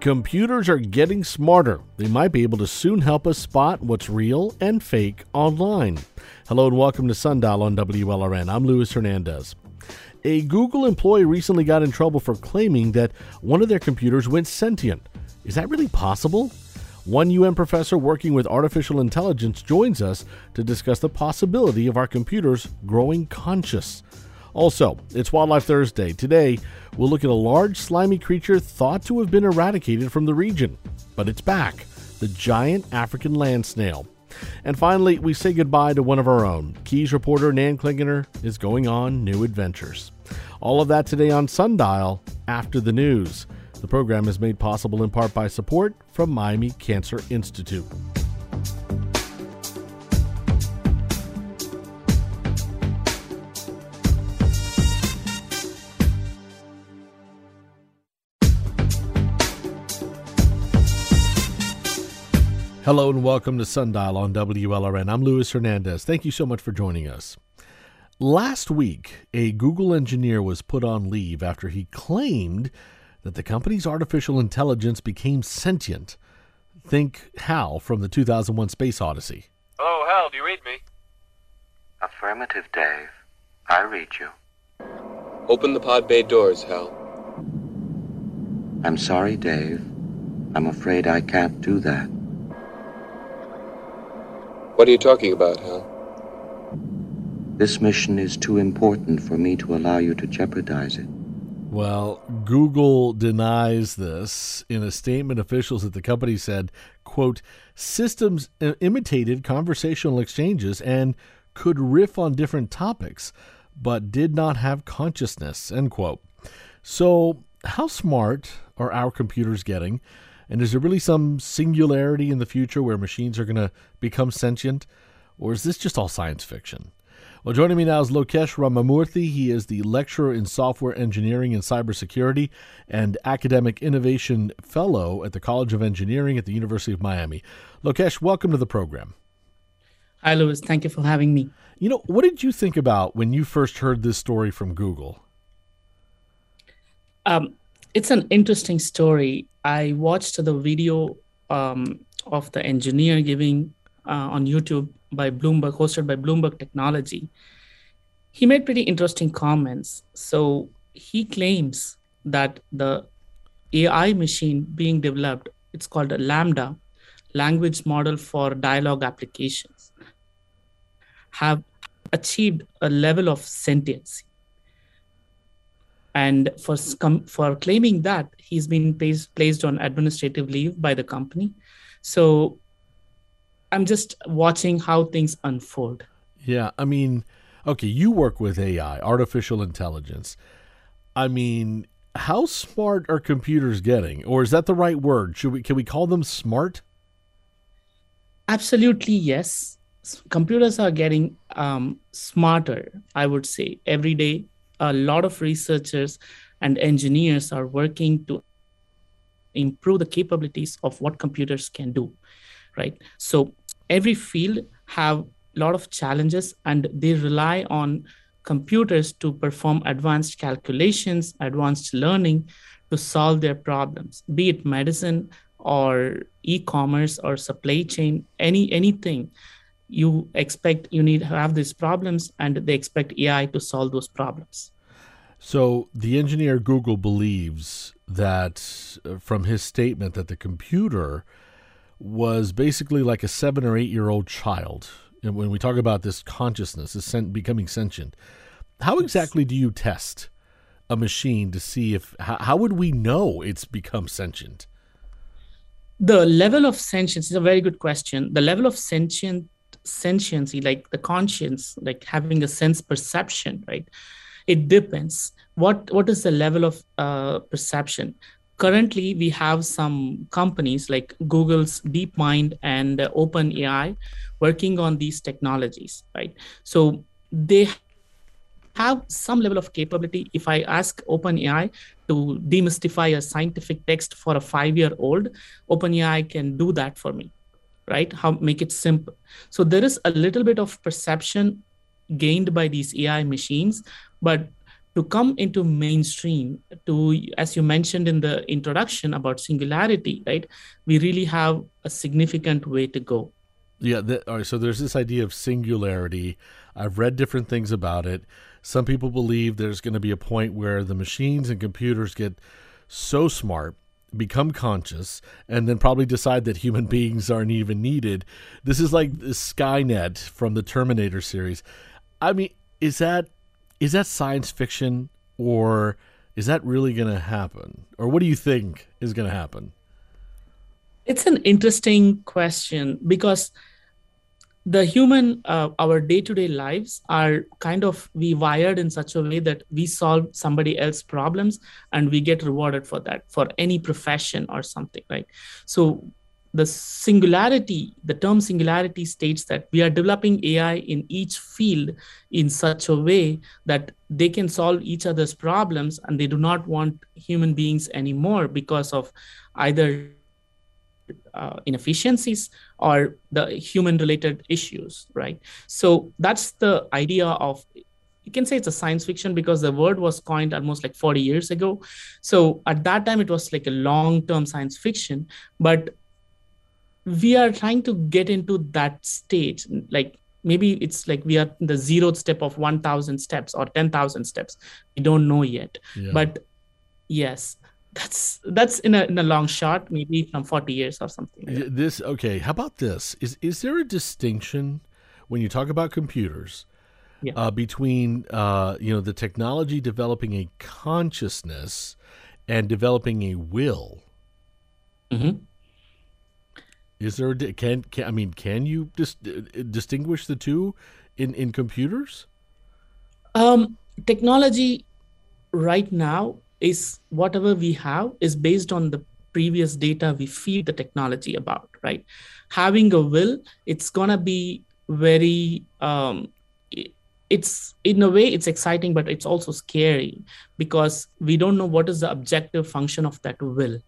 Computers are getting smarter. They might be able to soon help us spot what's real and fake online. Hello and welcome to Sundial on WLRN. I'm Luis Hernandez. A Google employee recently got in trouble for claiming that one of their computers went sentient. Is that really possible? One UN professor working with artificial intelligence joins us to discuss the possibility of our computers growing conscious. Also, it's Wildlife Thursday. Today, we'll look at a large, slimy creature thought to have been eradicated from the region, but it's back the giant African land snail. And finally, we say goodbye to one of our own. Keys reporter Nan Klingener is going on new adventures. All of that today on Sundial after the news. The program is made possible in part by support from Miami Cancer Institute. Hello and welcome to Sundial on WLRN. I'm Luis Hernandez. Thank you so much for joining us. Last week, a Google engineer was put on leave after he claimed that the company's artificial intelligence became sentient. Think Hal from the 2001 Space Odyssey. Oh, Hal, do you read me? Affirmative, Dave. I read you. Open the pod bay doors, Hal. I'm sorry, Dave. I'm afraid I can't do that. What are you talking about, Hal? This mission is too important for me to allow you to jeopardize it. Well, Google denies this. In a statement, officials at the company said, quote, systems imitated conversational exchanges and could riff on different topics, but did not have consciousness, end quote. So, how smart are our computers getting? And is there really some singularity in the future where machines are going to become sentient? Or is this just all science fiction? Well, joining me now is Lokesh Ramamurthy. He is the lecturer in software engineering and cybersecurity and academic innovation fellow at the College of Engineering at the University of Miami. Lokesh, welcome to the program. Hi, Luis. Thank you for having me. You know, what did you think about when you first heard this story from Google? Um, it's an interesting story. I watched the video um, of the engineer giving uh, on YouTube by Bloomberg, hosted by Bloomberg Technology. He made pretty interesting comments. So he claims that the AI machine being developed, it's called a LaMDA, language model for dialogue applications, have achieved a level of sentience and for for claiming that he's been placed, placed on administrative leave by the company. So i'm just watching how things unfold. Yeah i mean okay you work with ai artificial intelligence. I mean how smart are computers getting? Or is that the right word? Should we can we call them smart? Absolutely yes. Computers are getting um, smarter i would say every day a lot of researchers and engineers are working to improve the capabilities of what computers can do right? So every field have a lot of challenges and they rely on computers to perform advanced calculations advanced learning to solve their problems be it medicine or e-commerce or supply chain any anything you expect you need to have these problems and they expect ai to solve those problems so the engineer Google believes that uh, from his statement that the computer was basically like a seven or eight year old child. And when we talk about this consciousness, is becoming sentient, how exactly do you test a machine to see if how, how would we know it's become sentient? The level of sentience is a very good question. The level of sentient sentiency, like the conscience, like having a sense perception, right? it depends. What what is the level of uh, perception? Currently we have some companies like google's deepmind and uh, openai working on these technologies right? So they have some level of capability. If i ask openai to demystify a scientific text for a 5 year old openai can do that for me right? How make it simple. So there is a little bit of perception gained by these ai machines but to come into mainstream to as you mentioned in the introduction about singularity right? We really have a significant way to go. Yeah that, all right so there's this idea of singularity. I've read different things about it. Some people believe there's going to be a point where the machines and computers get so smart become conscious and then probably decide that human beings aren't even needed this is like skynet from the terminator series i mean is that is that science fiction or is that really going to happen? Or what do you think is going to happen? It's an interesting question because the human, uh, our day to day lives are kind of we wired in such a way that we solve somebody else's problems and we get rewarded for that for any profession or something, right? So the singularity, the term singularity states that we are developing AI in each field in such a way that they can solve each other's problems and they do not want human beings anymore because of either uh, inefficiencies or the human related issues, right? So that's the idea of you can say it's a science fiction because the word was coined almost like 40 years ago. So at that time, it was like a long term science fiction. But we are trying to get into that stage like maybe it's like we are the zeroth step of 1000 steps or 10000 steps we don't know yet yeah. but yes that's that's in a, in a long shot maybe from 40 years or something like this okay how about this is is there a distinction when you talk about computers yeah. uh, between uh, you know the technology developing a consciousness and developing a will mm-hmm. Is there a, can, can I mean can you dis, distinguish the two in in computers? Um, technology right now is whatever we have is based on the previous data we feed the technology about right? Having a will it's gonna be very um, it's in a way it's exciting but it's also scary because we don't know what is the objective function of that will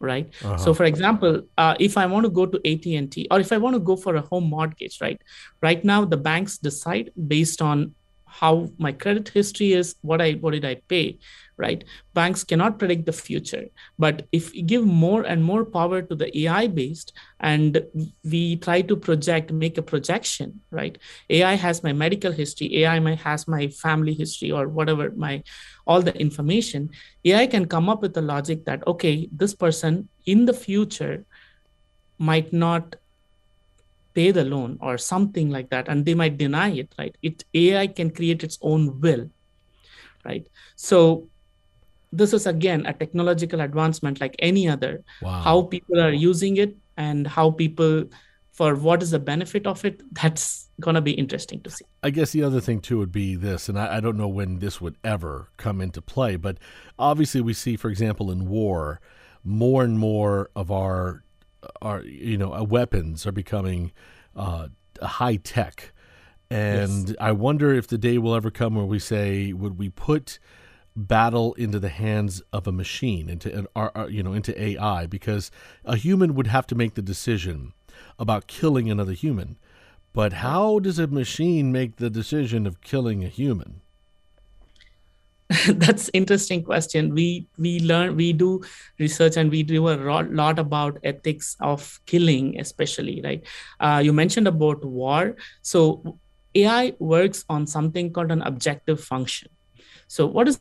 right? Uh-huh. so for example uh, if i want to go to at&t or if i want to go for a home mortgage right? Right now the banks decide based on how my credit history is what i what did i pay right? Banks cannot predict the future. But if we give more and more power to the ai based and we try to project make a projection right? Ai has my medical history ai my, has my family history or whatever my all the information. Ai can come up with the logic that okay this person in the future might not pay the loan or something like that and they might deny it right? It ai can create its own will right? So this is again a technological advancement like any other wow. how people are using it and how people for what is the benefit of it that's going to be interesting to see i guess the other thing too would be this and I, I, don't know when this would ever come into play but obviously we see for example in war more and more of our our you know weapons are becoming uh, high tech and yes. i wonder if the day will ever come where we say would we put battle into the hands of a machine, into an, you know, into AI, because a human would have to make the decision about killing another human. But how does a machine make the decision of killing a human? that's interesting question we we learn we do research and we do a lot about ethics of killing especially right uh, you mentioned about war so ai works on something called an objective function so what is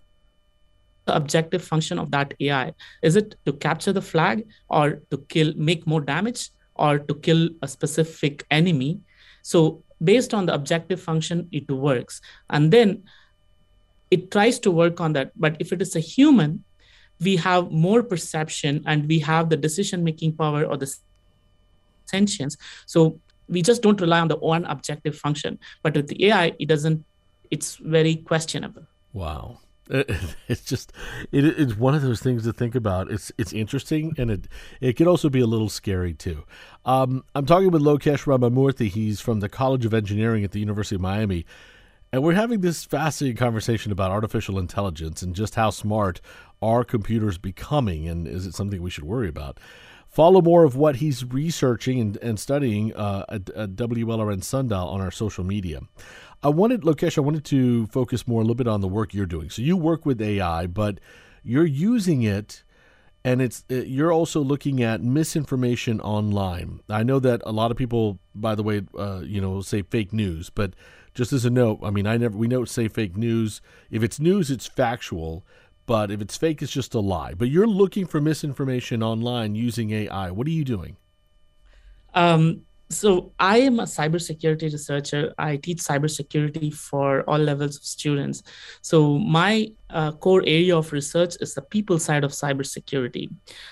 the objective function of that AI? Is it to capture the flag or to kill, make more damage or to kill a specific enemy? So based on the objective function, it works. And then it tries to work on that. But if it is a human, we have more perception and we have the decision making power or the sentience. So we just don't rely on the one objective function. But with the AI, it doesn't, it's very questionable. Wow. it's just it, it's one of those things to think about. It's it's interesting and it it can also be a little scary too. Um, I'm talking with Lokesh Ramamurthy. He's from the College of Engineering at the University of Miami, and we're having this fascinating conversation about artificial intelligence and just how smart are computers becoming, and is it something we should worry about? Follow more of what he's researching and, and studying uh, at, at WLRN Sundial on our social media. I wanted, Lokesh, I wanted to focus more a little bit on the work you're doing. So you work with AI, but you're using it and it's uh, you're also looking at misinformation online. I know that a lot of people, by the way, uh, you know, say fake news, but just as a note, I mean, I never we don't say fake news. If it's news, it's factual, but if it's fake, it's just a lie. But you're looking for misinformation online using AI. What are you doing? Um, so I am a cybersecurity researcher. I teach cybersecurity for all levels of students. So my uh, core area of research is the people side of cybersecurity.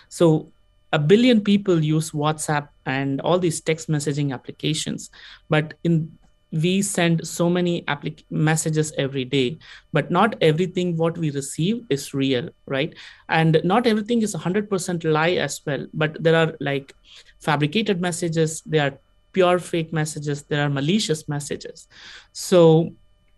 So a billion people use WhatsApp and all these text messaging applications, but in we send so many applic- messages every day but not everything what we receive is real right and not everything is 100% lie as well but there are like fabricated messages there are pure fake messages there are malicious messages. So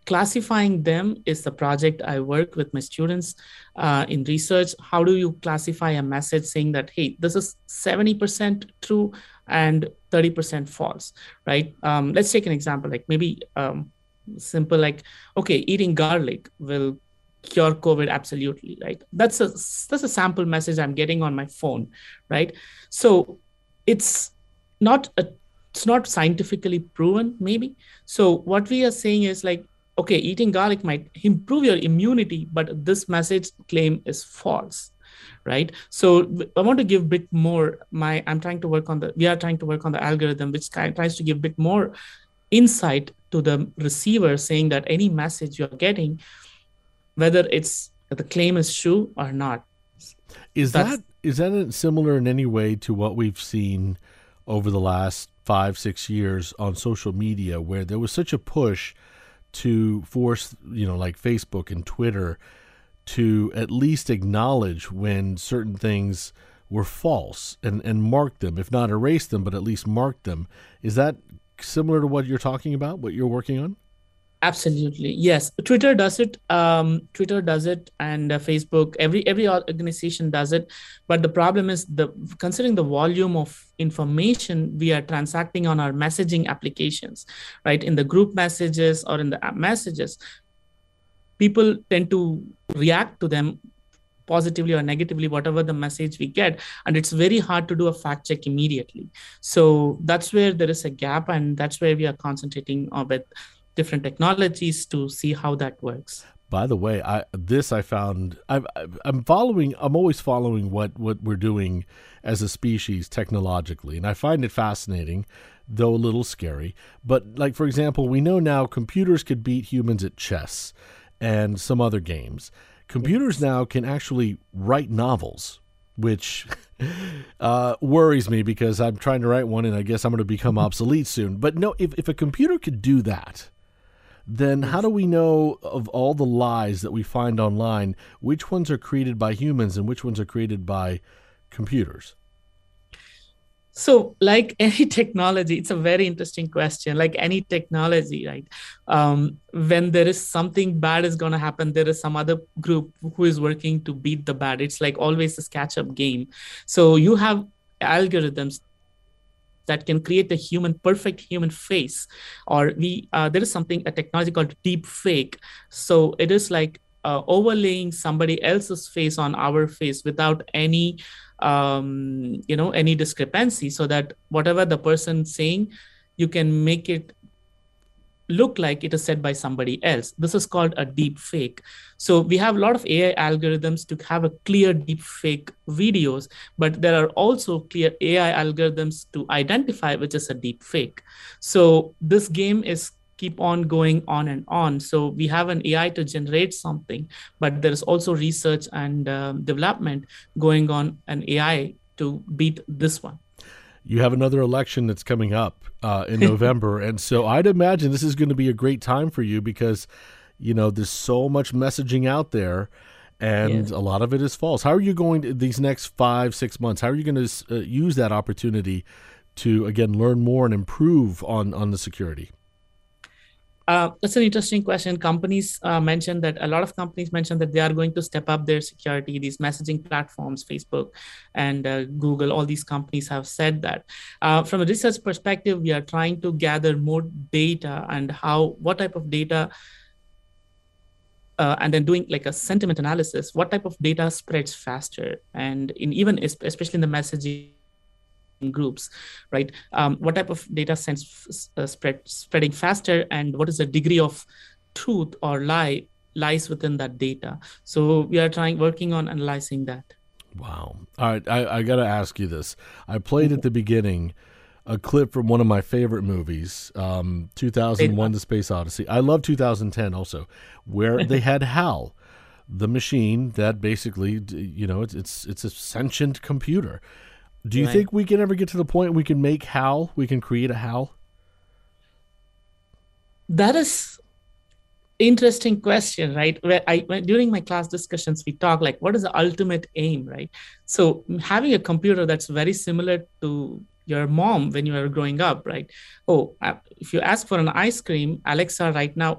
classifying them is the project i work with my students uh, in research. How do you classify a message saying that hey this is 70% true and 30% false right? Um, let's take an example like maybe um, simple like okay eating garlic will cure covid absolutely right? That's a that's a sample message i'm getting on my phone right? So it's not a it's not scientifically proven maybe. So what we are saying is like okay eating garlic might improve your immunity but this message claim is false right? So i want to give a bit more my i'm trying to work on the we are trying to work on the algorithm which kind tries to give a bit more insight to the receiver saying that any message you're getting whether it's the claim is true or not. Is That's, that is that similar in any way to what we've seen over the last five six years on social media where there was such a push to force you know like facebook and twitter to at least acknowledge when certain things were false and, and mark them, if not erase them, but at least mark them. Is that similar to what you're talking about, what you're working on? Absolutely, yes. Twitter does it. Um, Twitter does it, and uh, Facebook. Every every organization does it. But the problem is the considering the volume of information we are transacting on our messaging applications, right? In the group messages or in the app messages, people tend to react to them positively or negatively whatever the message we get and it's very hard to do a fact check immediately so that's where there is a gap and that's where we are concentrating on with different technologies to see how that works by the way i this i found i i'm following i'm always following what what we're doing as a species technologically and i find it fascinating though a little scary but like for example we know now computers could beat humans at chess and some other games. Computers now can actually write novels, which uh, worries me because I'm trying to write one and I guess I'm going to become obsolete soon. But no, if, if a computer could do that, then how do we know of all the lies that we find online, which ones are created by humans and which ones are created by computers? so like any technology it's a very interesting question. Like any technology right? Um, when there is something bad is going to happen there is some other group who is working to beat the bad. It's like always this catch up game. So you have algorithms that can create a human perfect human face or we uh, there is something a technology called deep fake. So it is like uh, overlaying somebody else's face on our face without any um, you know any discrepancy so that whatever the person saying you can make it look like it is said by somebody else this is called a deep fake so we have a lot of ai algorithms to have a clear deep fake videos but there are also clear ai algorithms to identify which is a deep fake so this game is keep on going on and on. So we have an AI to generate something, but there is also research and um, development going on an AI to beat this one. You have another election that's coming up uh, in November, and so I'd imagine this is going to be a great time for you because you know there's so much messaging out there and yeah. a lot of it is false. How are you going to these next five, six months? How are you going to uh, use that opportunity to again learn more and improve on on the security? Uh, that's an interesting question. Companies uh, mentioned that a lot of companies mentioned that they are going to step up their security. These messaging platforms, Facebook and uh, Google, all these companies have said that. Uh, from a research perspective, we are trying to gather more data and how, what type of data uh, and then doing like a sentiment analysis what type of data spreads faster and in even especially in the messaging groups right? Um, what type of data sense uh, spread spreading faster and what is the degree of truth or lie lies within that data? So we are trying working on analyzing that. Wow. All right i, I gotta ask you this. I played at the beginning a clip from one of my favorite movies, um, 2001: The Space Odyssey. I love 2010 also, where they had Hal, the machine that basically, you know, it's it's it's a sentient computer. Do you right. think we can ever get to the point we can make Hal? We can create a Hal. That is interesting question right where i when, during my class discussions we talk like what is the ultimate aim right so having a computer that's very similar to your mom when you were growing up, right? Oh, uh, if you ask for an ice cream, Alexa right now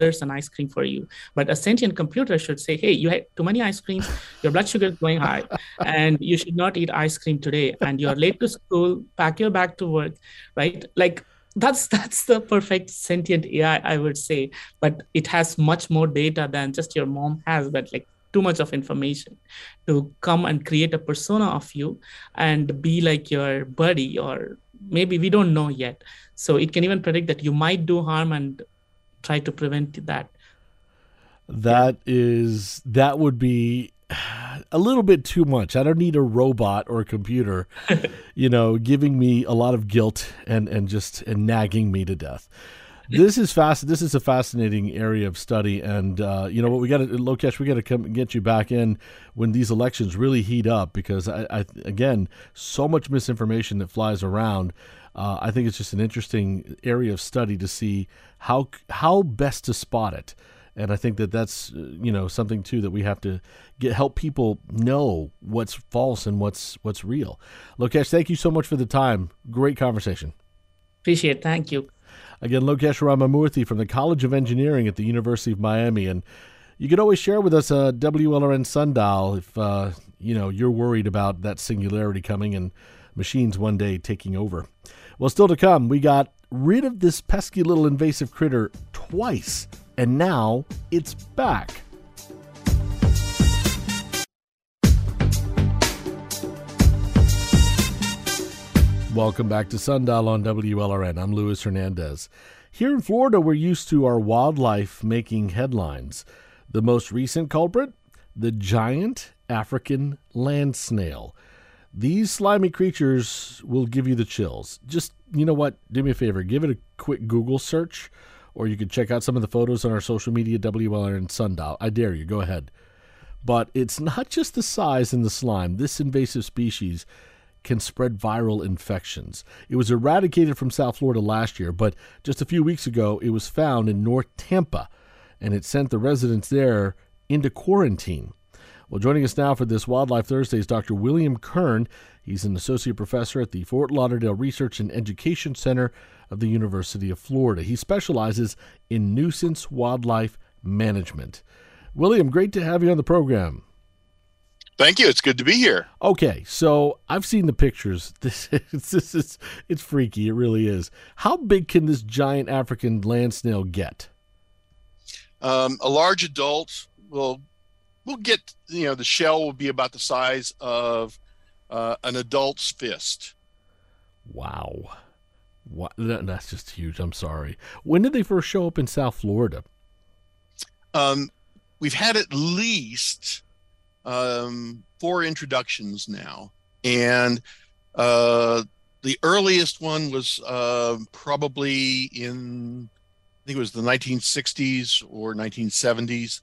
orders an ice cream for you. But a sentient computer should say, hey, you had too many ice creams, your blood sugar is going high, and you should not eat ice cream today. And you're late to school, pack your bag to work, right? Like that's that's the perfect sentient AI, I would say. But it has much more data than just your mom has, but like too much of information to come and create a persona of you and be like your buddy or maybe we don't know yet so it can even predict that you might do harm and try to prevent that That yeah. is that would be a little bit too much. I don't need a robot or a computer, you know, giving me a lot of guilt and and just and nagging me to death this is fast. This is a fascinating area of study, and uh, you know what? We got to Lokesh. We got to come get you back in when these elections really heat up because I, I again, so much misinformation that flies around. Uh, I think it's just an interesting area of study to see how how best to spot it, and I think that that's uh, you know something too that we have to get help people know what's false and what's what's real. Lokesh, thank you so much for the time. Great conversation. Appreciate. It. Thank you. Again, Lokesh Ramamurthy from the College of Engineering at the University of Miami. And you can always share with us a WLRN sundial if uh, you know you're worried about that singularity coming and machines one day taking over. Well, still to come, we got rid of this pesky little invasive critter twice, and now it's back. Welcome back to Sundial on WLRN. I'm Luis Hernandez. Here in Florida, we're used to our wildlife making headlines. The most recent culprit? The giant African land snail. These slimy creatures will give you the chills. Just, you know what? Do me a favor. Give it a quick Google search, or you can check out some of the photos on our social media, WLRN Sundial. I dare you. Go ahead. But it's not just the size and the slime. This invasive species can spread viral infections. It was eradicated from South Florida last year, but just a few weeks ago it was found in North Tampa, and it sent the residents there into quarantine. Well, joining us now for this Wildlife Thursday is Dr. William Kern. He's an associate professor at the Fort Lauderdale Research and Education Center of the University of Florida. He specializes in nuisance wildlife management. William, great to have you on the program. Thank you. It's good to be here. Okay, so I've seen the pictures. This is this is it's freaky. It really is. How big can this giant African land snail get? Um, a large adult will will get you know the shell will be about the size of uh, an adult's fist. Wow, what, that's just huge. I'm sorry. When did they first show up in South Florida? Um, we've had at least um, four introductions now, and uh, the earliest one was uh, probably in I think it was the 1960s or 1970s,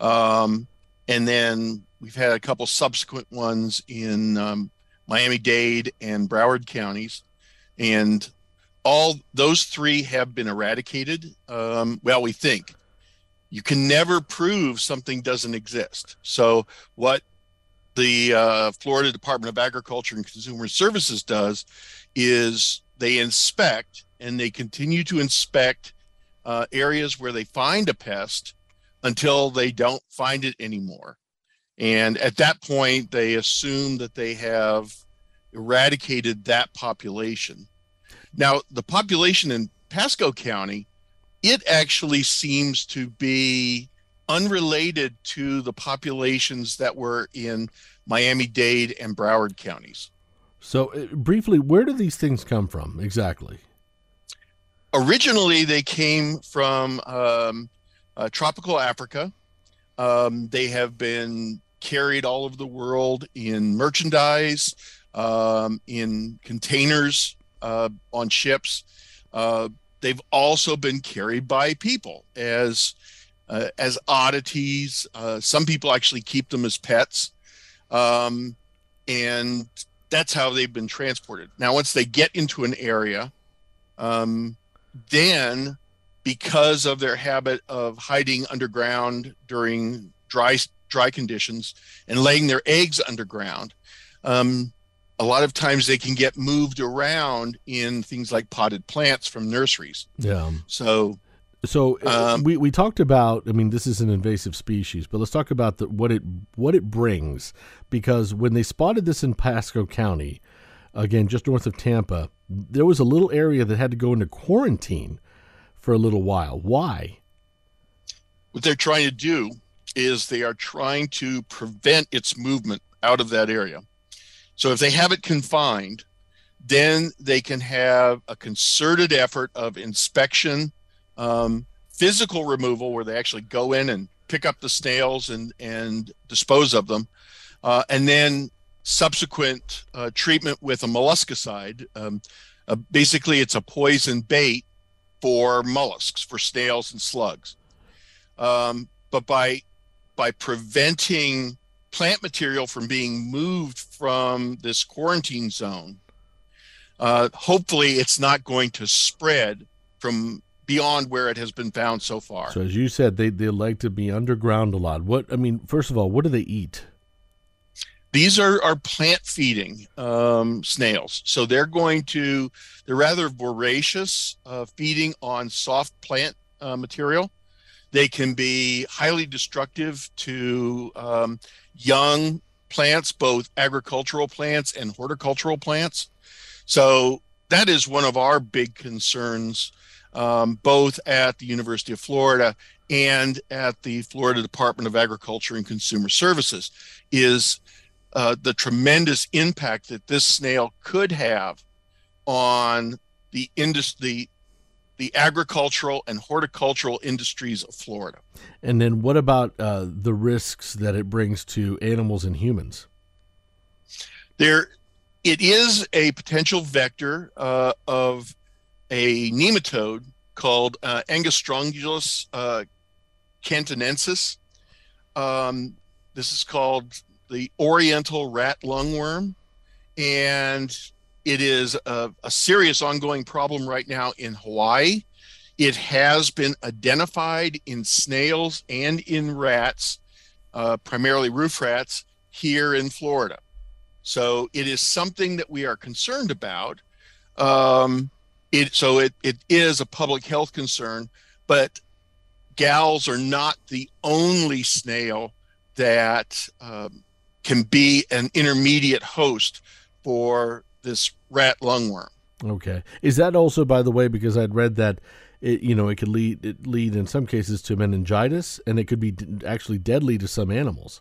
um, and then we've had a couple subsequent ones in um, Miami-Dade and Broward counties, and all those three have been eradicated. Um, well, we think you can never prove something doesn't exist. So what the uh, Florida Department of Agriculture and Consumer Services does is they inspect and they continue to inspect uh, areas where they find a pest until they don't find it anymore. And at that point, they assume that they have eradicated that population. Now, the population in Pasco County, it actually seems to be unrelated to the populations that were in Miami Dade and Broward counties. So, uh, briefly, where do these things come from exactly? Originally, they came from um, uh, tropical Africa. Um, they have been carried all over the world in merchandise, um, in containers uh, on ships. Uh, they've also been carried by people as uh, as oddities. Uh, some people actually keep them as pets, um, and that's how they've been transported. Now, once they get into an area, um, then because of their habit of hiding underground during dry dry conditions and laying their eggs underground, um, a lot of times they can get moved around in things like potted plants from nurseries. Yeah. So so uh, um, we, we talked about. I mean, this is an invasive species, but let's talk about the, what it what it brings. Because when they spotted this in Pasco County, again just north of Tampa, there was a little area that had to go into quarantine for a little while. Why? What they're trying to do is they are trying to prevent its movement out of that area. So if they have it confined, then they can have a concerted effort of inspection um, physical removal where they actually go in and pick up the snails and and dispose of them, uh, and then subsequent uh, treatment with a molluscicide. Um, uh, basically, it's a poison bait for mollusks, for snails and slugs. Um, but by by preventing plant material from being moved from this quarantine zone, uh, hopefully it's not going to spread from beyond where it has been found so far. So as you said, they they like to be underground a lot. What I mean, first of all, what do they eat? These are plant feeding um, snails, so they're going to they're rather voracious, uh, feeding on soft plant uh, material. They can be highly destructive to um, young plants, both agricultural plants and horticultural plants. So that is one of our big concerns um, both at the University of Florida and at the Florida Department of Agriculture and Consumer Services, is uh, the tremendous impact that this snail could have on the industry, the agricultural and horticultural industries of Florida. And then, what about uh, the risks that it brings to animals and humans? There, it is a potential vector uh, of a nematode called uh, Angiostrongylus uh, cantonensis. Um, this is called the Oriental rat lungworm, and it is a, a, serious ongoing problem right now in Hawaii. It has been identified in snails and in rats, uh, primarily roof rats, here in Florida. So it is something that we are concerned about. Um, it so it, it is a public health concern but GALS are not the only snail that um, can be an intermediate host for this rat lungworm. Okay. Is that also by the way because i'd read that it you know it could lead it lead in some cases to meningitis and it could be actually deadly to some animals.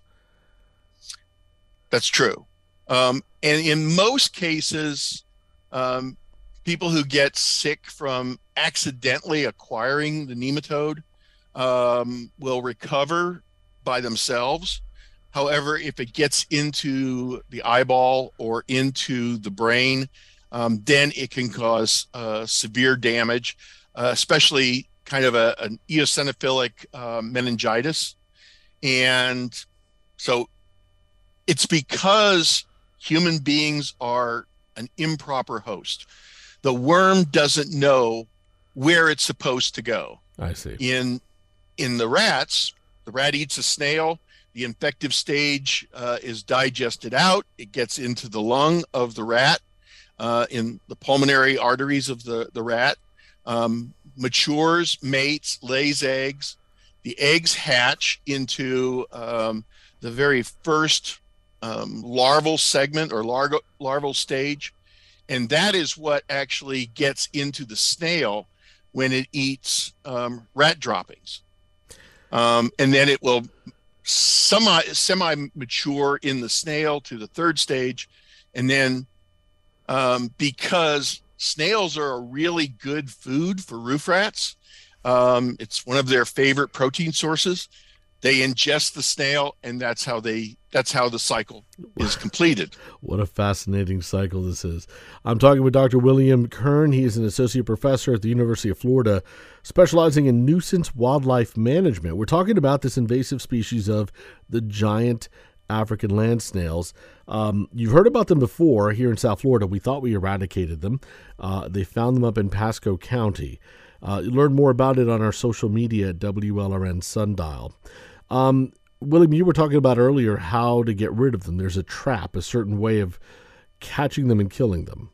That's true. Um, and in most cases um, people who get sick from accidentally acquiring the nematode um, will recover by themselves. However, if it gets into the eyeball or into the brain, um, then it can cause uh, severe damage, uh, especially kind of a, an eosinophilic uh, meningitis. And so it's because human beings are an improper host the worm doesn't know where it's supposed to go. I see. In in the rats, the rat eats a snail. The infective stage uh, is digested out. It gets into the lung of the rat, uh, in the pulmonary arteries of the the rat. Um, matures, mates, lays eggs. The eggs hatch into um, the very first um, larval segment or larval, larval stage. And that is what actually gets into the snail when it eats um, rat droppings. Um, and then it will semi semi mature in the snail to the third stage. And then um, because snails are a really good food for roof rats, um, it's one of their favorite protein sources they ingest the snail and that's how they that's how the cycle is completed what a fascinating cycle this is i'm talking with dr william kern he is an associate professor at the university of florida specializing in nuisance wildlife management we're talking about this invasive species of the giant African land snails. Um, you've heard about them before here in South Florida. We thought we eradicated them. Uh, they found them up in Pasco County. Uh, learn more about it on our social media at WLRN Sundial. Um, William, you were talking about earlier how to get rid of them. There's a trap, a certain way of catching them and killing them.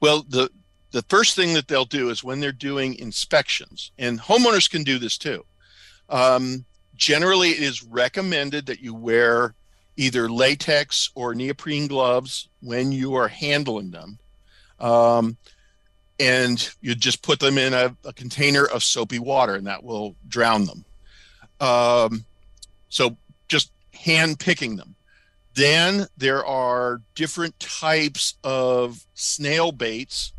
Well, the the first thing that they'll do is when they're doing inspections, and homeowners can do this too. Um, generally, it is recommended that you wear either latex or neoprene gloves when you are handling them. Um, and you just put them in a, a, container of soapy water, and that will drown them. Um, so just hand picking them. Then there are different types of snail baits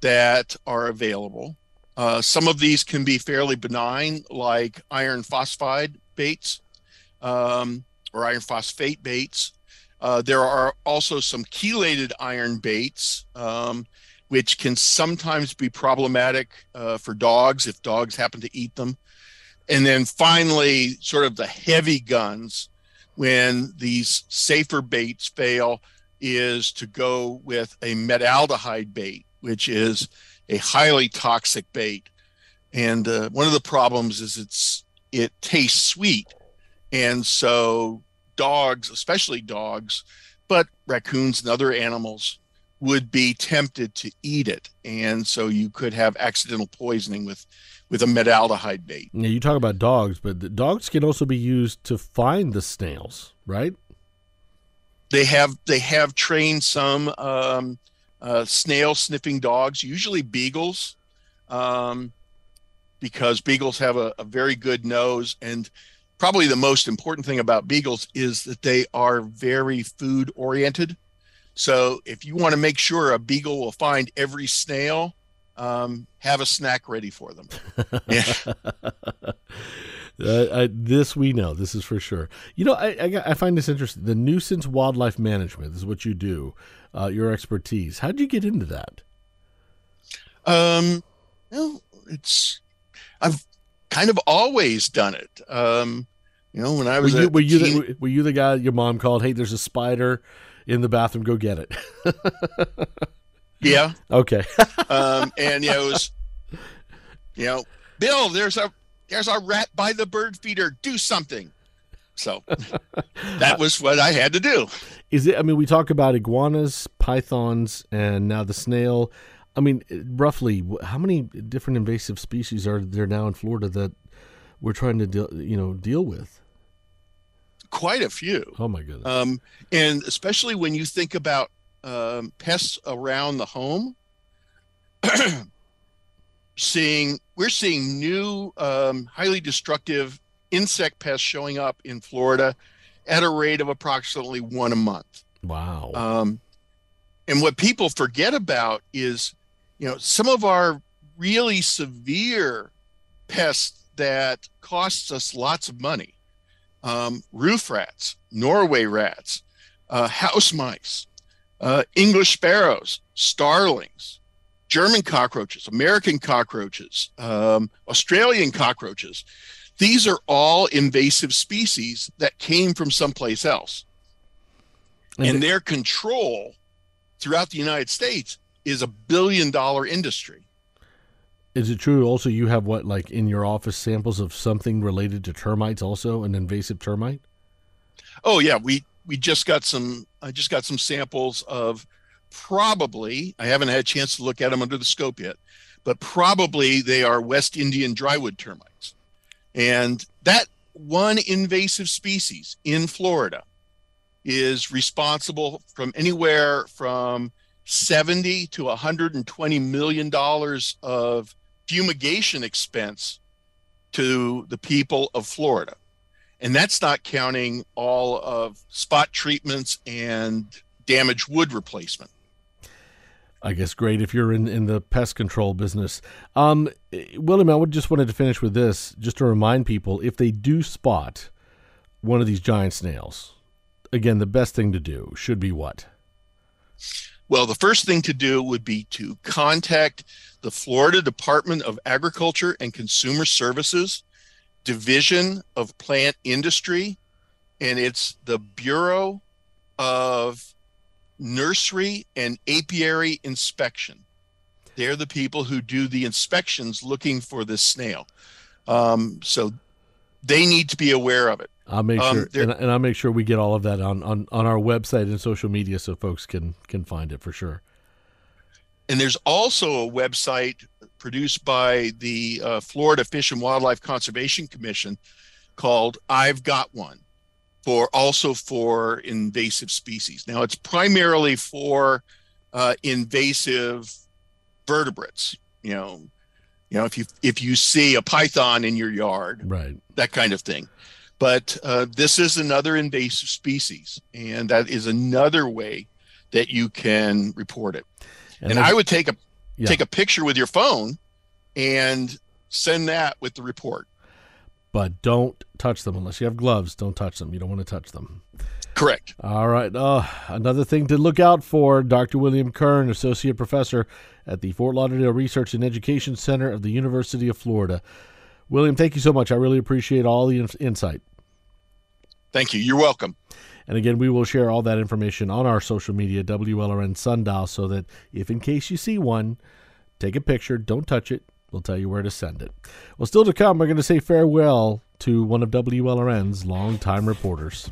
that are available. Uh, some of these can be fairly benign, like iron phosphide baits um, or iron phosphate baits. Uh, there are also some chelated iron baits, um, which can sometimes be problematic uh, for dogs if dogs happen to eat them. And then finally, sort of the heavy guns when these safer baits fail is to go with a metaldehyde bait, which is a highly toxic bait. And uh, one of the problems is it's it tastes sweet, and so dogs, especially dogs, but raccoons and other animals would be tempted to eat it, and so you could have accidental poisoning with with a metaldehyde bait. Now you talk about dogs, but the dogs can also be used to find the snails, right? They have they have trained some um, uh, snail sniffing dogs, usually beagles, um, because beagles have a, a very good nose. And probably the most important thing about beagles is that they are very food oriented. So if you want to make sure a beagle will find every snail, um, have a snack ready for them. yeah. Uh, I, this we know. This is for sure. You know, I, I, I, find this interesting. The nuisance wildlife management is what you do. Uh, your expertise. How did you get into that? Um, well, it's I've kind of always done it. Um, you know, when I was were you, were you, teen... the, were you the guy your mom called? Hey, there's a spider in the bathroom. Go get it. Yeah. Okay. um, and you know, it was, you know, Bill, there's a there's a rat by the bird feeder. Do something. So that was what I had to do. Is it? I mean, we talk about iguanas, pythons, and now the snail. I mean, roughly, how many different invasive species are there now in Florida that we're trying to deal, you know, deal with? Quite a few. Oh my goodness. Um, and especially when you think about um, pests around the home. seeing we're seeing new um, highly destructive insect pests showing up in Florida at a rate of approximately one a month. Wow. Um, and what people forget about is, you know, some of our really severe pests that costs us lots of money. Um, roof rats, Norway rats, uh, house mice, uh, English sparrows, starlings, German cockroaches, American cockroaches, um, Australian cockroaches. These are all invasive species that came from someplace else. And, and their control throughout the United States is a billion dollar industry. Is it true also you have what like in your office samples of something related to termites also an invasive termite? Oh yeah, we we just got some I just got some samples of probably I haven't had a chance to look at them under the scope yet, but probably they are West Indian drywood termites. And that one invasive species in Florida is responsible from anywhere from 70 to 120 million dollars of fumigation expense to the people of Florida. And that's not counting all of spot treatments and damaged wood replacement. I guess great if you're in, in the pest control business. Um, William, I would just wanted to finish with this, just to remind people if they do spot one of these giant snails, again, the best thing to do should be what? Well, the first thing to do would be to contact the Florida Department of Agriculture and Consumer Services Division of Plant Industry, and it's the Bureau of Nursery and Apiary Inspection. They're the people who do the inspections looking for this snail. Um, so they need to be aware of it. I'll make um, sure, and, and, I'll make sure we get all of that on, on, on our website and social media so folks can can find it for sure. And there's also a website produced by the uh, Florida Fish and Wildlife Conservation Commission called "I've Got One," for also for invasive species. Now it's primarily for uh, invasive vertebrates. You know, you know if you if you see a python in your yard, right, that kind of thing. But uh, this is another invasive species, and that is another way that you can report it. And, and I would take a yeah. take a picture with your phone and send that with the report. But don't touch them unless you have gloves. Don't touch them. You don't want to touch them. Correct. All right. Uh, another thing to look out for Dr. William Kern, Associate Professor at the Fort Lauderdale Research and Education Center of the University of Florida. William, thank you so much. I really appreciate all the insight. Thank you. You're welcome. And again, we will share all that information on our social media, WLRN Sundial, so that if in case you see one, take a picture, don't touch it. We'll tell you where to send it. Well, still to come, we're going to say farewell to one of WLRN's longtime reporters.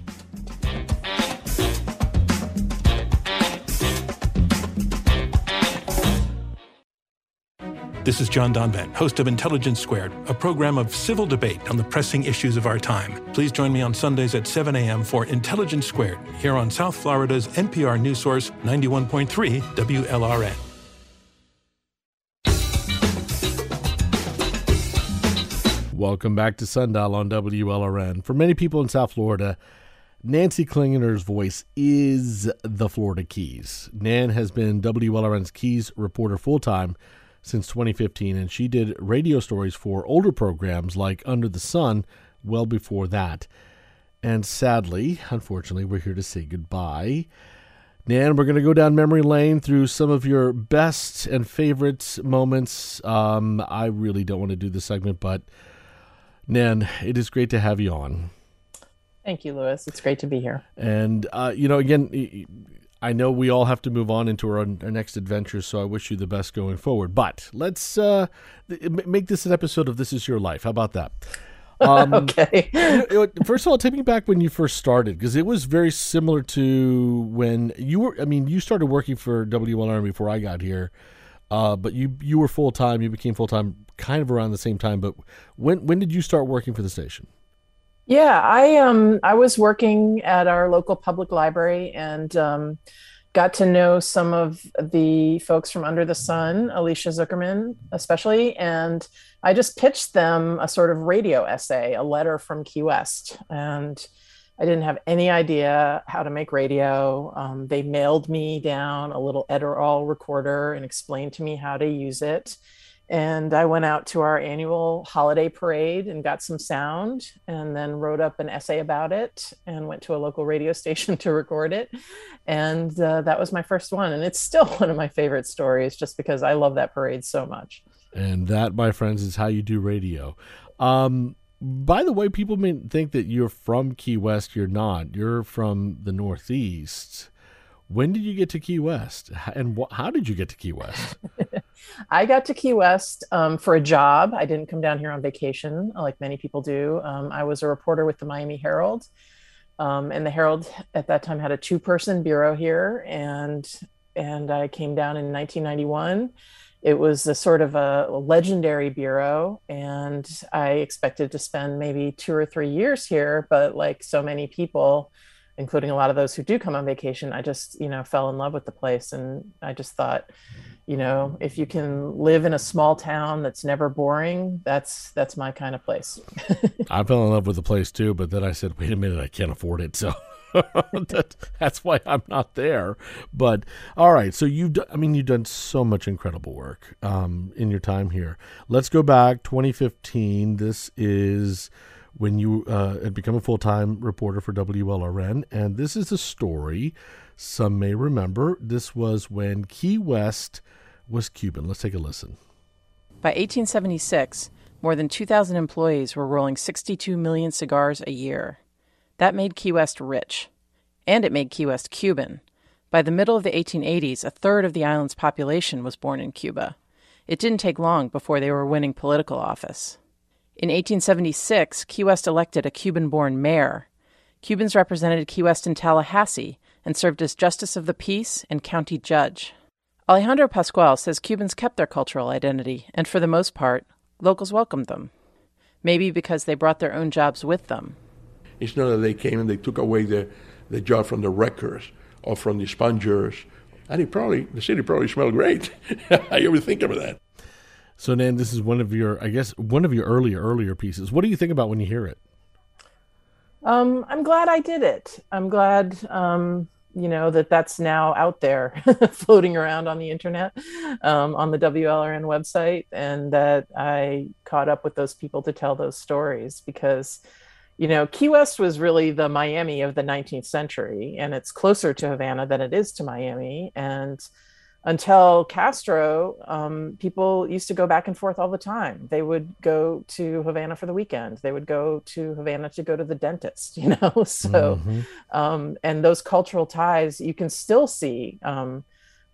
This is John Donvan, host of Intelligence Squared, a program of civil debate on the pressing issues of our time. Please join me on Sundays at 7 a.m. for Intelligence Squared here on South Florida's NPR News Source 91.3 WLRN. Welcome back to Sundial on WLRN. For many people in South Florida, Nancy Klingener's voice is the Florida Keys. Nan has been WLRN's Keys reporter full time since 2015, and she did radio stories for older programs like Under the Sun well before that. And sadly, unfortunately, we're here to say goodbye. Nan, we're going to go down memory lane through some of your best and favorite moments. Um, I really don't want to do this segment, but Nan, it is great to have you on. Thank you, Lewis. It's great to be here. And, uh, you know, again, I know we all have to move on into our, our, next adventures, so I wish you the best going forward. But let's uh, make this an episode of This Is Your Life. How about that? Um, okay. first of all, take me back when you first started, because it was very similar to when you were. I mean, you started working for WLRN before I got here, uh, but you you were full time. You became full time kind of around the same time. But when when did you start working for the station? Yeah, I um I was working at our local public library and um, got to know some of the folks from Under the Sun, Alicia Zuckerman especially, and I just pitched them a sort of radio essay, a letter from Key West, and I didn't have any idea how to make radio. Um, they mailed me down a little Edirol recorder and explained to me how to use it and I went out to our annual holiday parade and got some sound and then wrote up an essay about it and went to a local radio station to record it. And uh, that was my first one. And it's still one of my favorite stories just because I love that parade so much. And that, my friends, is how you do radio. Um, by the way, people may think that you're from Key West. You're not. You're from the Northeast. When did you get to Key West? And wh- how did you get to Key West? I got to Key West um, for a job. I didn't come down here on vacation like many people do. Um, I was a reporter with the Miami Herald. Um, and the Herald at that time had a two person bureau here. And, and I came down in 1991 it was a sort of a legendary bureau and i expected to spend maybe two or three years here but like so many people including a lot of those who do come on vacation i just you know fell in love with the place and i just thought you know if you can live in a small town that's never boring that's that's my kind of place i fell in love with the place too but then i said wait a minute i can't afford it so that, that's why I'm not there. But all right, so you've done, I mean you've done so much incredible work um, in your time here. Let's go back 2015. This is when you uh, had become a full time reporter for WLRN, and this is a story some may remember. This was when Key West was Cuban. Let's take a listen. By 1876, more than 2,000 employees were rolling 62 million cigars a year. That made Key West rich, and it made Key West Cuban. By the middle of the 1880s, a third of the island's population was born in Cuba. It didn't take long before they were winning political office. In 1876, Key West elected a Cuban born mayor. Cubans represented Key West in Tallahassee and served as Justice of the Peace and County Judge. Alejandro Pascual says Cubans kept their cultural identity, and for the most part, locals welcomed them. Maybe because they brought their own jobs with them. It's not that they came and they took away the, the job from the wreckers or from the spongers. And it probably, the city probably smelled great. I ever think of that. So, Nan, this is one of your, I guess, one of your earlier, earlier pieces. What do you think about when you hear it? Um, I'm glad I did it. I'm glad, um, you know, that that's now out there floating around on the internet, um, on the WLRN website, and that I caught up with those people to tell those stories because you know, Key West was really the Miami of the 19th century, and it's closer to Havana than it is to Miami. And until Castro, um, people used to go back and forth all the time. They would go to Havana for the weekend. They would go to Havana to go to the dentist, you know? so, mm-hmm. um, and those cultural ties you can still see. Um,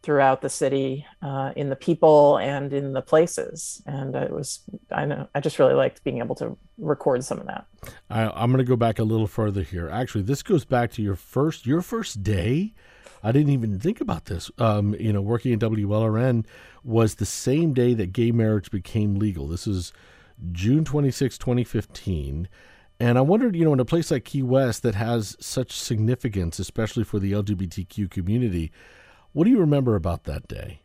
throughout the city uh, in the people and in the places and it was i know i just really liked being able to record some of that I, i'm going to go back a little further here actually this goes back to your first your first day i didn't even think about this um, you know working in wlrn was the same day that gay marriage became legal this is june 26 2015 and I wondered, you know, in a place like Key West that has such significance, especially for the LGBTQ community, what do you remember about that day?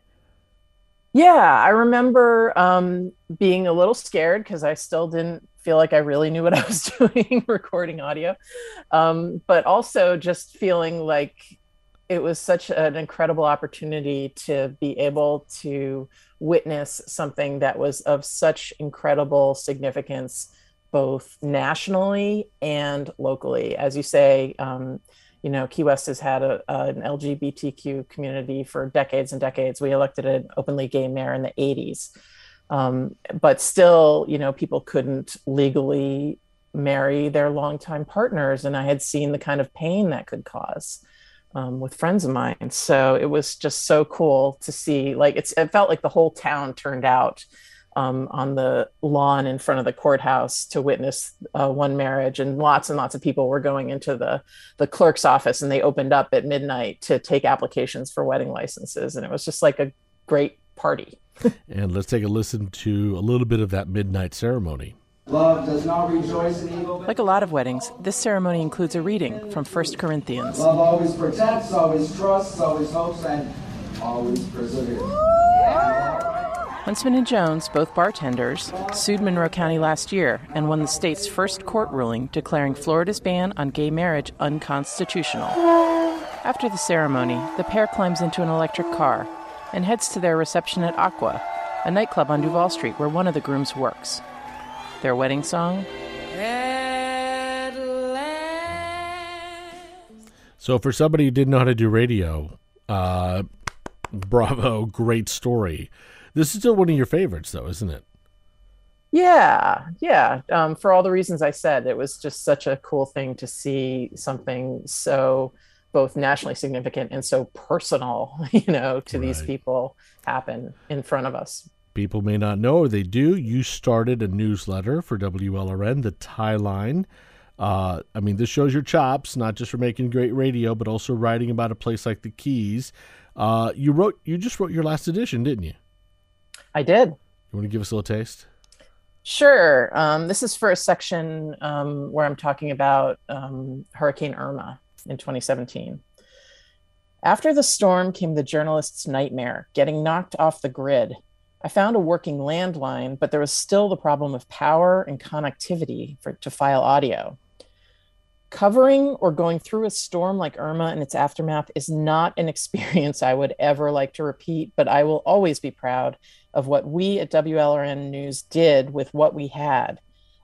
Yeah, I remember um, being a little scared because I still didn't feel like I really knew what I was doing recording audio. Um, but also just feeling like it was such an incredible opportunity to be able to witness something that was of such incredible significance, both nationally and locally. As you say, um, you know, Key West has had a, a, an LGBTQ community for decades and decades. We elected an openly gay mayor in the 80s. Um, but still, you know, people couldn't legally marry their longtime partners. And I had seen the kind of pain that could cause um, with friends of mine. So it was just so cool to see, like, it's, it felt like the whole town turned out um, on the lawn in front of the courthouse to witness uh, one marriage, and lots and lots of people were going into the the clerk's office, and they opened up at midnight to take applications for wedding licenses, and it was just like a great party. and let's take a listen to a little bit of that midnight ceremony. Love does not rejoice in evil. Like a lot of weddings, this ceremony includes a reading from 1 Corinthians. Love always protects, always trusts, always hopes, and always perseveres. Huntsman and Jones, both bartenders, sued Monroe County last year and won the state's first court ruling declaring Florida's ban on gay marriage unconstitutional. After the ceremony, the pair climbs into an electric car and heads to their reception at Aqua, a nightclub on Duval Street where one of the grooms works. Their wedding song? So, for somebody who didn't know how to do radio, uh, bravo, great story. This is still one of your favorites, though, isn't it? Yeah, yeah. Um, for all the reasons I said, it was just such a cool thing to see something so both nationally significant and so personal, you know, to right. these people happen in front of us. People may not know, or they do. You started a newsletter for WLRN, the Tie Line. Uh, I mean, this shows your chops, not just for making great radio, but also writing about a place like the Keys. Uh, you wrote, you just wrote your last edition, didn't you? I did. You want to give us a little taste? Sure. Um, this is for a section um, where I'm talking about um, Hurricane Irma in 2017. After the storm came the journalist's nightmare, getting knocked off the grid. I found a working landline, but there was still the problem of power and connectivity for, to file audio. Covering or going through a storm like Irma and its aftermath is not an experience I would ever like to repeat, but I will always be proud of what we at WLRN News did with what we had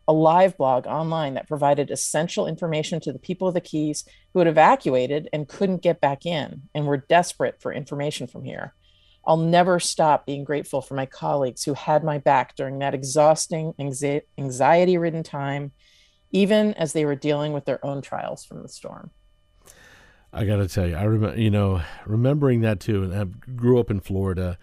a live blog online that provided essential information to the people of the Keys who had evacuated and couldn't get back in and were desperate for information from here. I'll never stop being grateful for my colleagues who had my back during that exhausting, anxiety ridden time, even as they were dealing with their own trials from the storm. I got to tell you, I remember, you know, remembering that too, and I grew up in Florida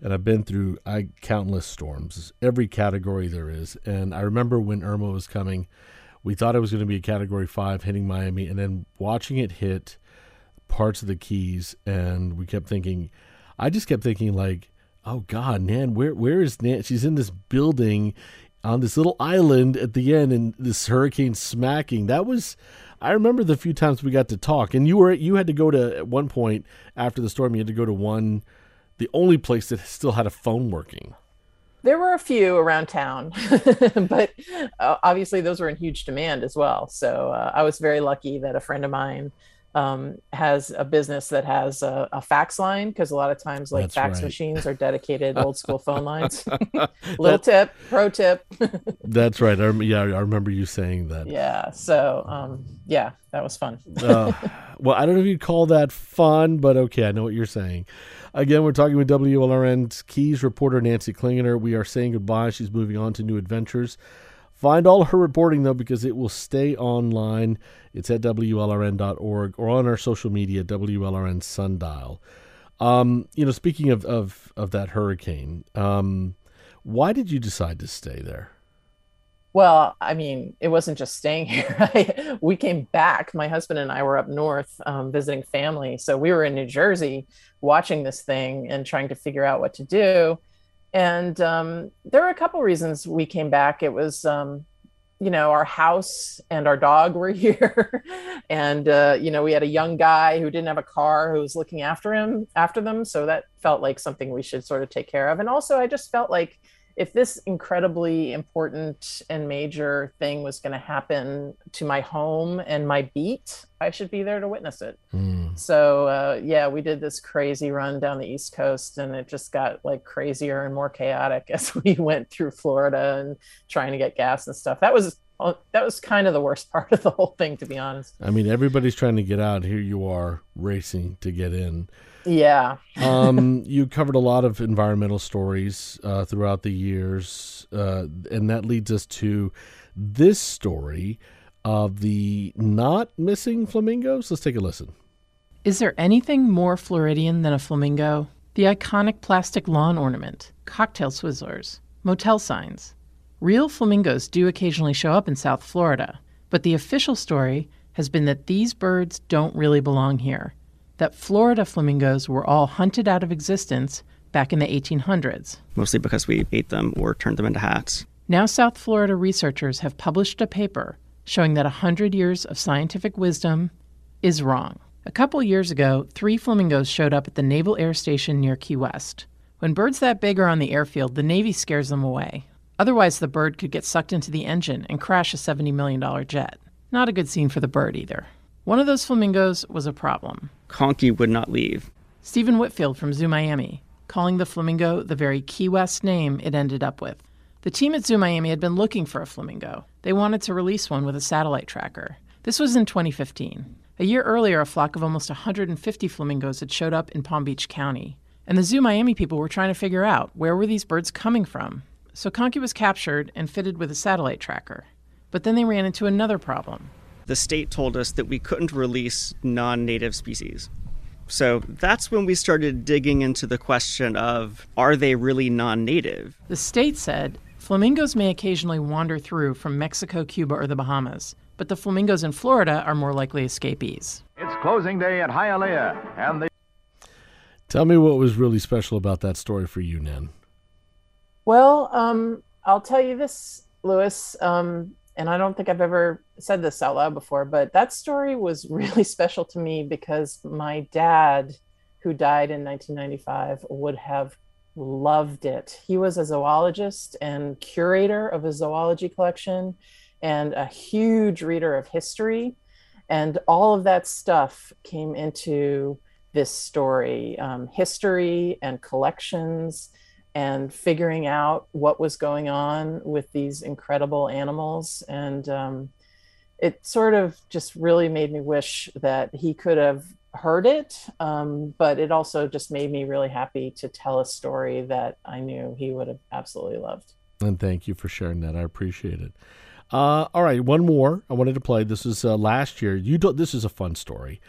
and I've been through I countless storms, every category there is. And I remember when Irma was coming, we thought it was going to be a Category Five hitting Miami, and then watching it hit parts of the Keys, and we kept thinking, I just kept thinking like, oh God, Nan, where where is Nan? She's in this building on this little island at the end, and this hurricane smacking. That was. I remember the few times we got to talk, and you were you had to go to at one point after the storm. You had to go to one the only place that still had a phone working. There were a few around town, but uh, obviously those were in huge demand as well. So uh, I was very lucky that a friend of mine um, has a business that has a, a fax line because a lot of times like That's fax right. machines are dedicated old school phone lines. Little tip, pro tip. That's right. I, yeah, I remember you saying that. Yeah. So um, yeah, that was fun. uh, well, I don't know if you'd call that fun, but okay, I know what you're saying. Again, we're talking with WLRN's Keys reporter Nancy Klingener. We are saying goodbye. She's moving on to new adventures. Find all her reporting, though, because it will stay online. It's at WLRN.org or on our social media, WLRN Sundial. Um, you know, speaking of, of, of that hurricane, um, why did you decide to stay there? Well, I mean, it wasn't just staying here. we came back. My husband and I were up north um, visiting family. So we were in New Jersey watching this thing and trying to figure out what to do. And um, there were a couple reasons we came back. It was, um, you know, our house and our dog were here. and, uh, you know, we had a young guy who didn't have a car who was looking after him, after them. So that felt like something we should sort of take care of. And also, I just felt like, if this incredibly important and major thing was going to happen to my home and my beat, I should be there to witness it. Mm. So, uh, yeah, we did this crazy run down the East Coast, and it just got like crazier and more chaotic as we went through Florida and trying to get gas and stuff. That was uh, that was kind of the worst part of the whole thing, to be honest. I mean, everybody's trying to get out. Here you are racing to get in. Yeah. um, you covered a lot of environmental stories uh, throughout the years, uh, and that leads us to this story of the not missing flamingos. Let's take a listen. Is there anything more Floridian than a flamingo? The iconic plastic lawn ornament, cocktail swizzlers, motel signs. Real flamingos do occasionally show up in South Florida, but the official story has been that these birds don't really belong here that Florida flamingos were all hunted out of existence back in the 1800s. Mostly because we ate them or turned them into hats. Now, South Florida researchers have published a paper showing that 100 years of scientific wisdom is wrong. A couple years ago, three flamingos showed up at the Naval Air Station near Key West. When birds that big are on the airfield, the Navy scares them away. Otherwise, the bird could get sucked into the engine and crash a $70 million jet. Not a good scene for the bird either. One of those flamingos was a problem. Conky would not leave. Stephen Whitfield from Zoo Miami, calling the flamingo the very Key West name it ended up with. The team at Zoo Miami had been looking for a flamingo. They wanted to release one with a satellite tracker. This was in 2015. A year earlier, a flock of almost 150 flamingos had showed up in Palm Beach County. And the Zoo Miami people were trying to figure out where were these birds coming from. So Conky was captured and fitted with a satellite tracker. But then they ran into another problem the state told us that we couldn't release non native species. So that's when we started digging into the question of are they really non native? The state said flamingos may occasionally wander through from Mexico, Cuba, or the Bahamas, but the flamingos in Florida are more likely escapees. It's closing day at Hialeah, and the. Tell me what was really special about that story for you, Nan. Well, um, I'll tell you this, Lewis, um, and I don't think I've ever said this out loud before, but that story was really special to me because my dad, who died in 1995, would have loved it. He was a zoologist and curator of a zoology collection and a huge reader of history. And all of that stuff came into this story um, history and collections and figuring out what was going on with these incredible animals. And um, it sort of just really made me wish that he could have heard it. Um, but it also just made me really happy to tell a story that I knew he would have absolutely loved. And thank you for sharing that. I appreciate it. Uh, all right, one more I wanted to play. This is uh, last year. You do, this is a fun story.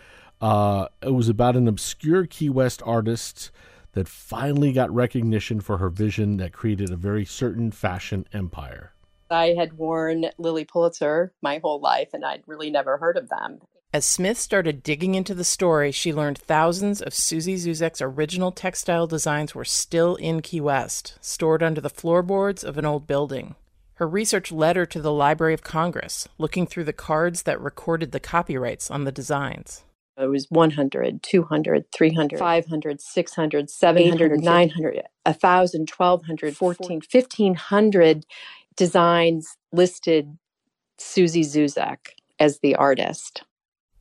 Uh, it was about an obscure Key West artist that finally got recognition for her vision that created a very certain fashion empire. I had worn Lilly Pulitzer my whole life, and I'd really never heard of them. As Smith started digging into the story, she learned thousands of Susie Zuzek's original textile designs were still in Key West, stored under the floorboards of an old building. Her research led her to the Library of Congress, looking through the cards that recorded the copyrights on the designs. It was 100, 200, 300, 500, 600, 700, 900, 1,000, 1,200, 14, 1,500 designs listed Susie Zuzek as the artist.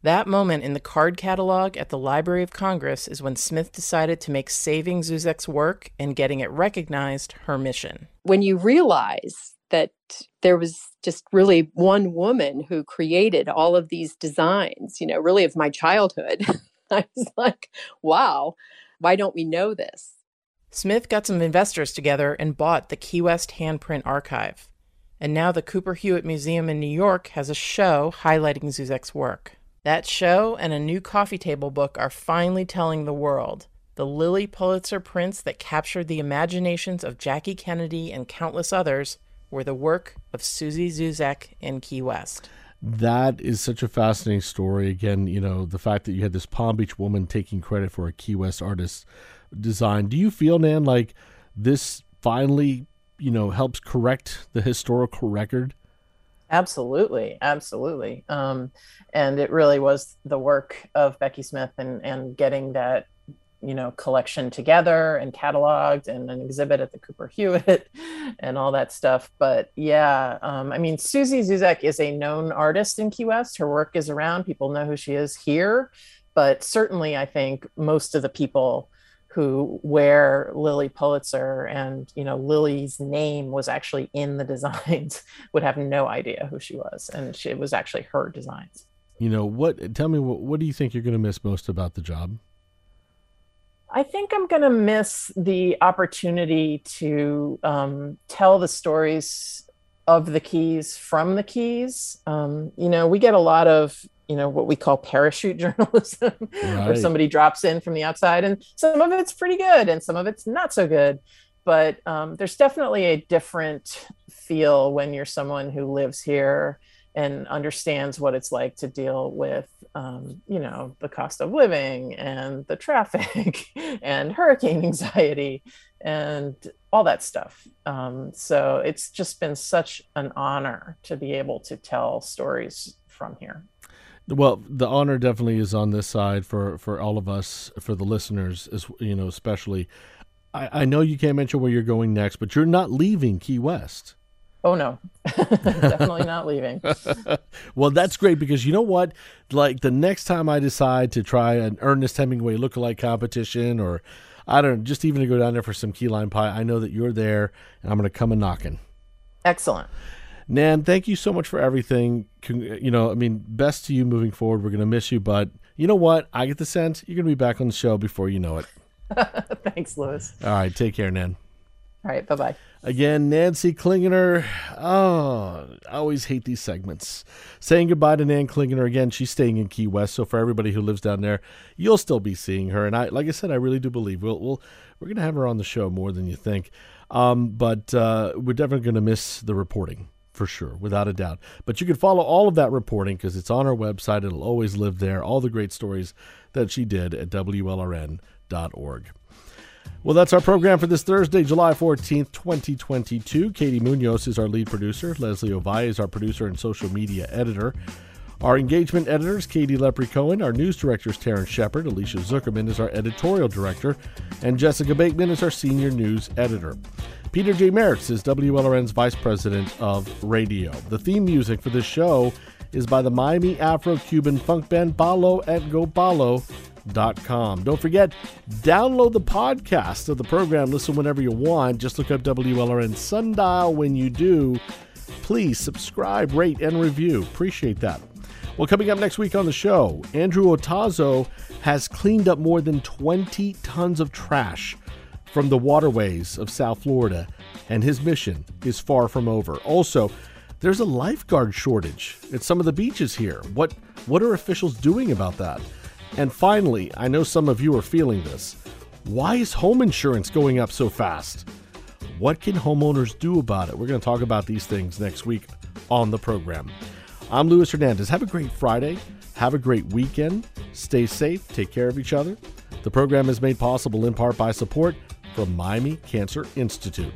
That moment in the card catalog at the Library of Congress is when Smith decided to make saving Zuzek's work and getting it recognized her mission. When you realize that there was just really one woman who created all of these designs, you know, really of my childhood. I was like, wow, why don't we know this? Smith got some investors together and bought the Key West Handprint Archive. And now the Cooper Hewitt Museum in New York has a show highlighting Zuzek's work. That show and a new coffee table book are finally telling the world the Lilly Pulitzer prints that captured the imaginations of Jackie Kennedy and countless others were the work of Susie Zuzek in Key West. That is such a fascinating story. Again, you know, the fact that you had this Palm Beach woman taking credit for a Key West artist's design. Do you feel, Nan, like this finally, you know, helps correct the historical record? Absolutely, absolutely. Um, and it really was the work of Becky Smith and and getting that you know collection together and cataloged and an exhibit at the Cooper Hewitt and all that stuff. But yeah, um, I mean, Susie Zuzek is a known artist in Key West. Her work is around. People know who she is here. But certainly, I think most of the people who wear Lilly Pulitzer and you know Lilly's name was actually in the designs would have no idea who she was, and she, it was actually her designs. You know what? Tell me what what do you think you're going to miss most about the job? I think I'm going to miss the opportunity to um, tell the stories of the keys from the keys. Um, you know, we get a lot of, you know, what we call parachute journalism, right. where somebody drops in from the outside, and some of it's pretty good and some of it's not so good. But um, there's definitely a different feel when you're someone who lives here and understands what it's like to deal with um, you know the cost of living and the traffic and hurricane anxiety and all that stuff. Um, so it's just been such an honor to be able to tell stories from here. Well the honor definitely is on this side for for all of us for the listeners as you know especially I, I know you can't mention where you're going next but you're not leaving key west Oh no, definitely not leaving. well, that's great because you know what? Like the next time I decide to try an Ernest Hemingway lookalike competition, or I don't know, just even to go down there for some key lime pie, I know that you're there, and I'm going to come a knocking. Excellent. Nan, thank you so much for everything. You know, I mean, best to you moving forward. We're going to miss you, but you know what? I get the sense you're going to be back on the show before you know it. Thanks, Lewis. All right, take care, Nan. All right, bye bye. Again, Nancy Klingener. Oh, I always hate these segments. Saying goodbye to Nan Klingener again. She's staying in Key West, so for everybody who lives down there, you'll still be seeing her. And I, like I said, I really do believe we'll, we'll we're gonna have her on the show more than you think. Um, but uh, we're definitely gonna miss the reporting for sure, without a doubt. But you can follow all of that reporting because it's on our website. It'll always live there. All the great stories that she did at WLRN.org. Well, that's our program for this Thursday, July 14th, 2022. Katie Munoz is our lead producer. Leslie Ovalle is our producer and social media editor. Our engagement editors, Katie Lepre Cohen. Our news director is Terrence Shepard. Alicia Zuckerman is our editorial director. And Jessica Bateman is our senior news editor. Peter J. Merritz is WLRN's vice president of radio. The theme music for this show is by the Miami Afro Cuban funk band Balo at GoBalo.com. Don't forget, download the podcast of the program. Listen whenever you want. Just look up WLRN Sundial when you do. Please subscribe, rate, and review. Appreciate that. Well, coming up next week on the show, Andrew Otazo has cleaned up more than 20 tons of trash from the waterways of South Florida, and his mission is far from over. Also, there's a lifeguard shortage at some of the beaches here. What what are officials doing about that? And finally, I know some of you are feeling this. Why is home insurance going up so fast? What can homeowners do about it? We're going to talk about these things next week on the program. I'm Luis Hernandez. Have a great Friday. Have a great weekend. Stay safe. Take care of each other. The program is made possible in part by support from Miami Cancer Institute.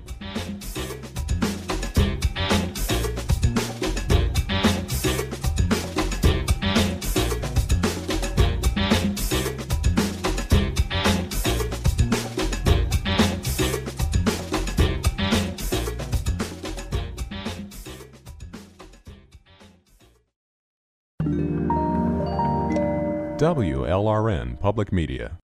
WLRN Public Media.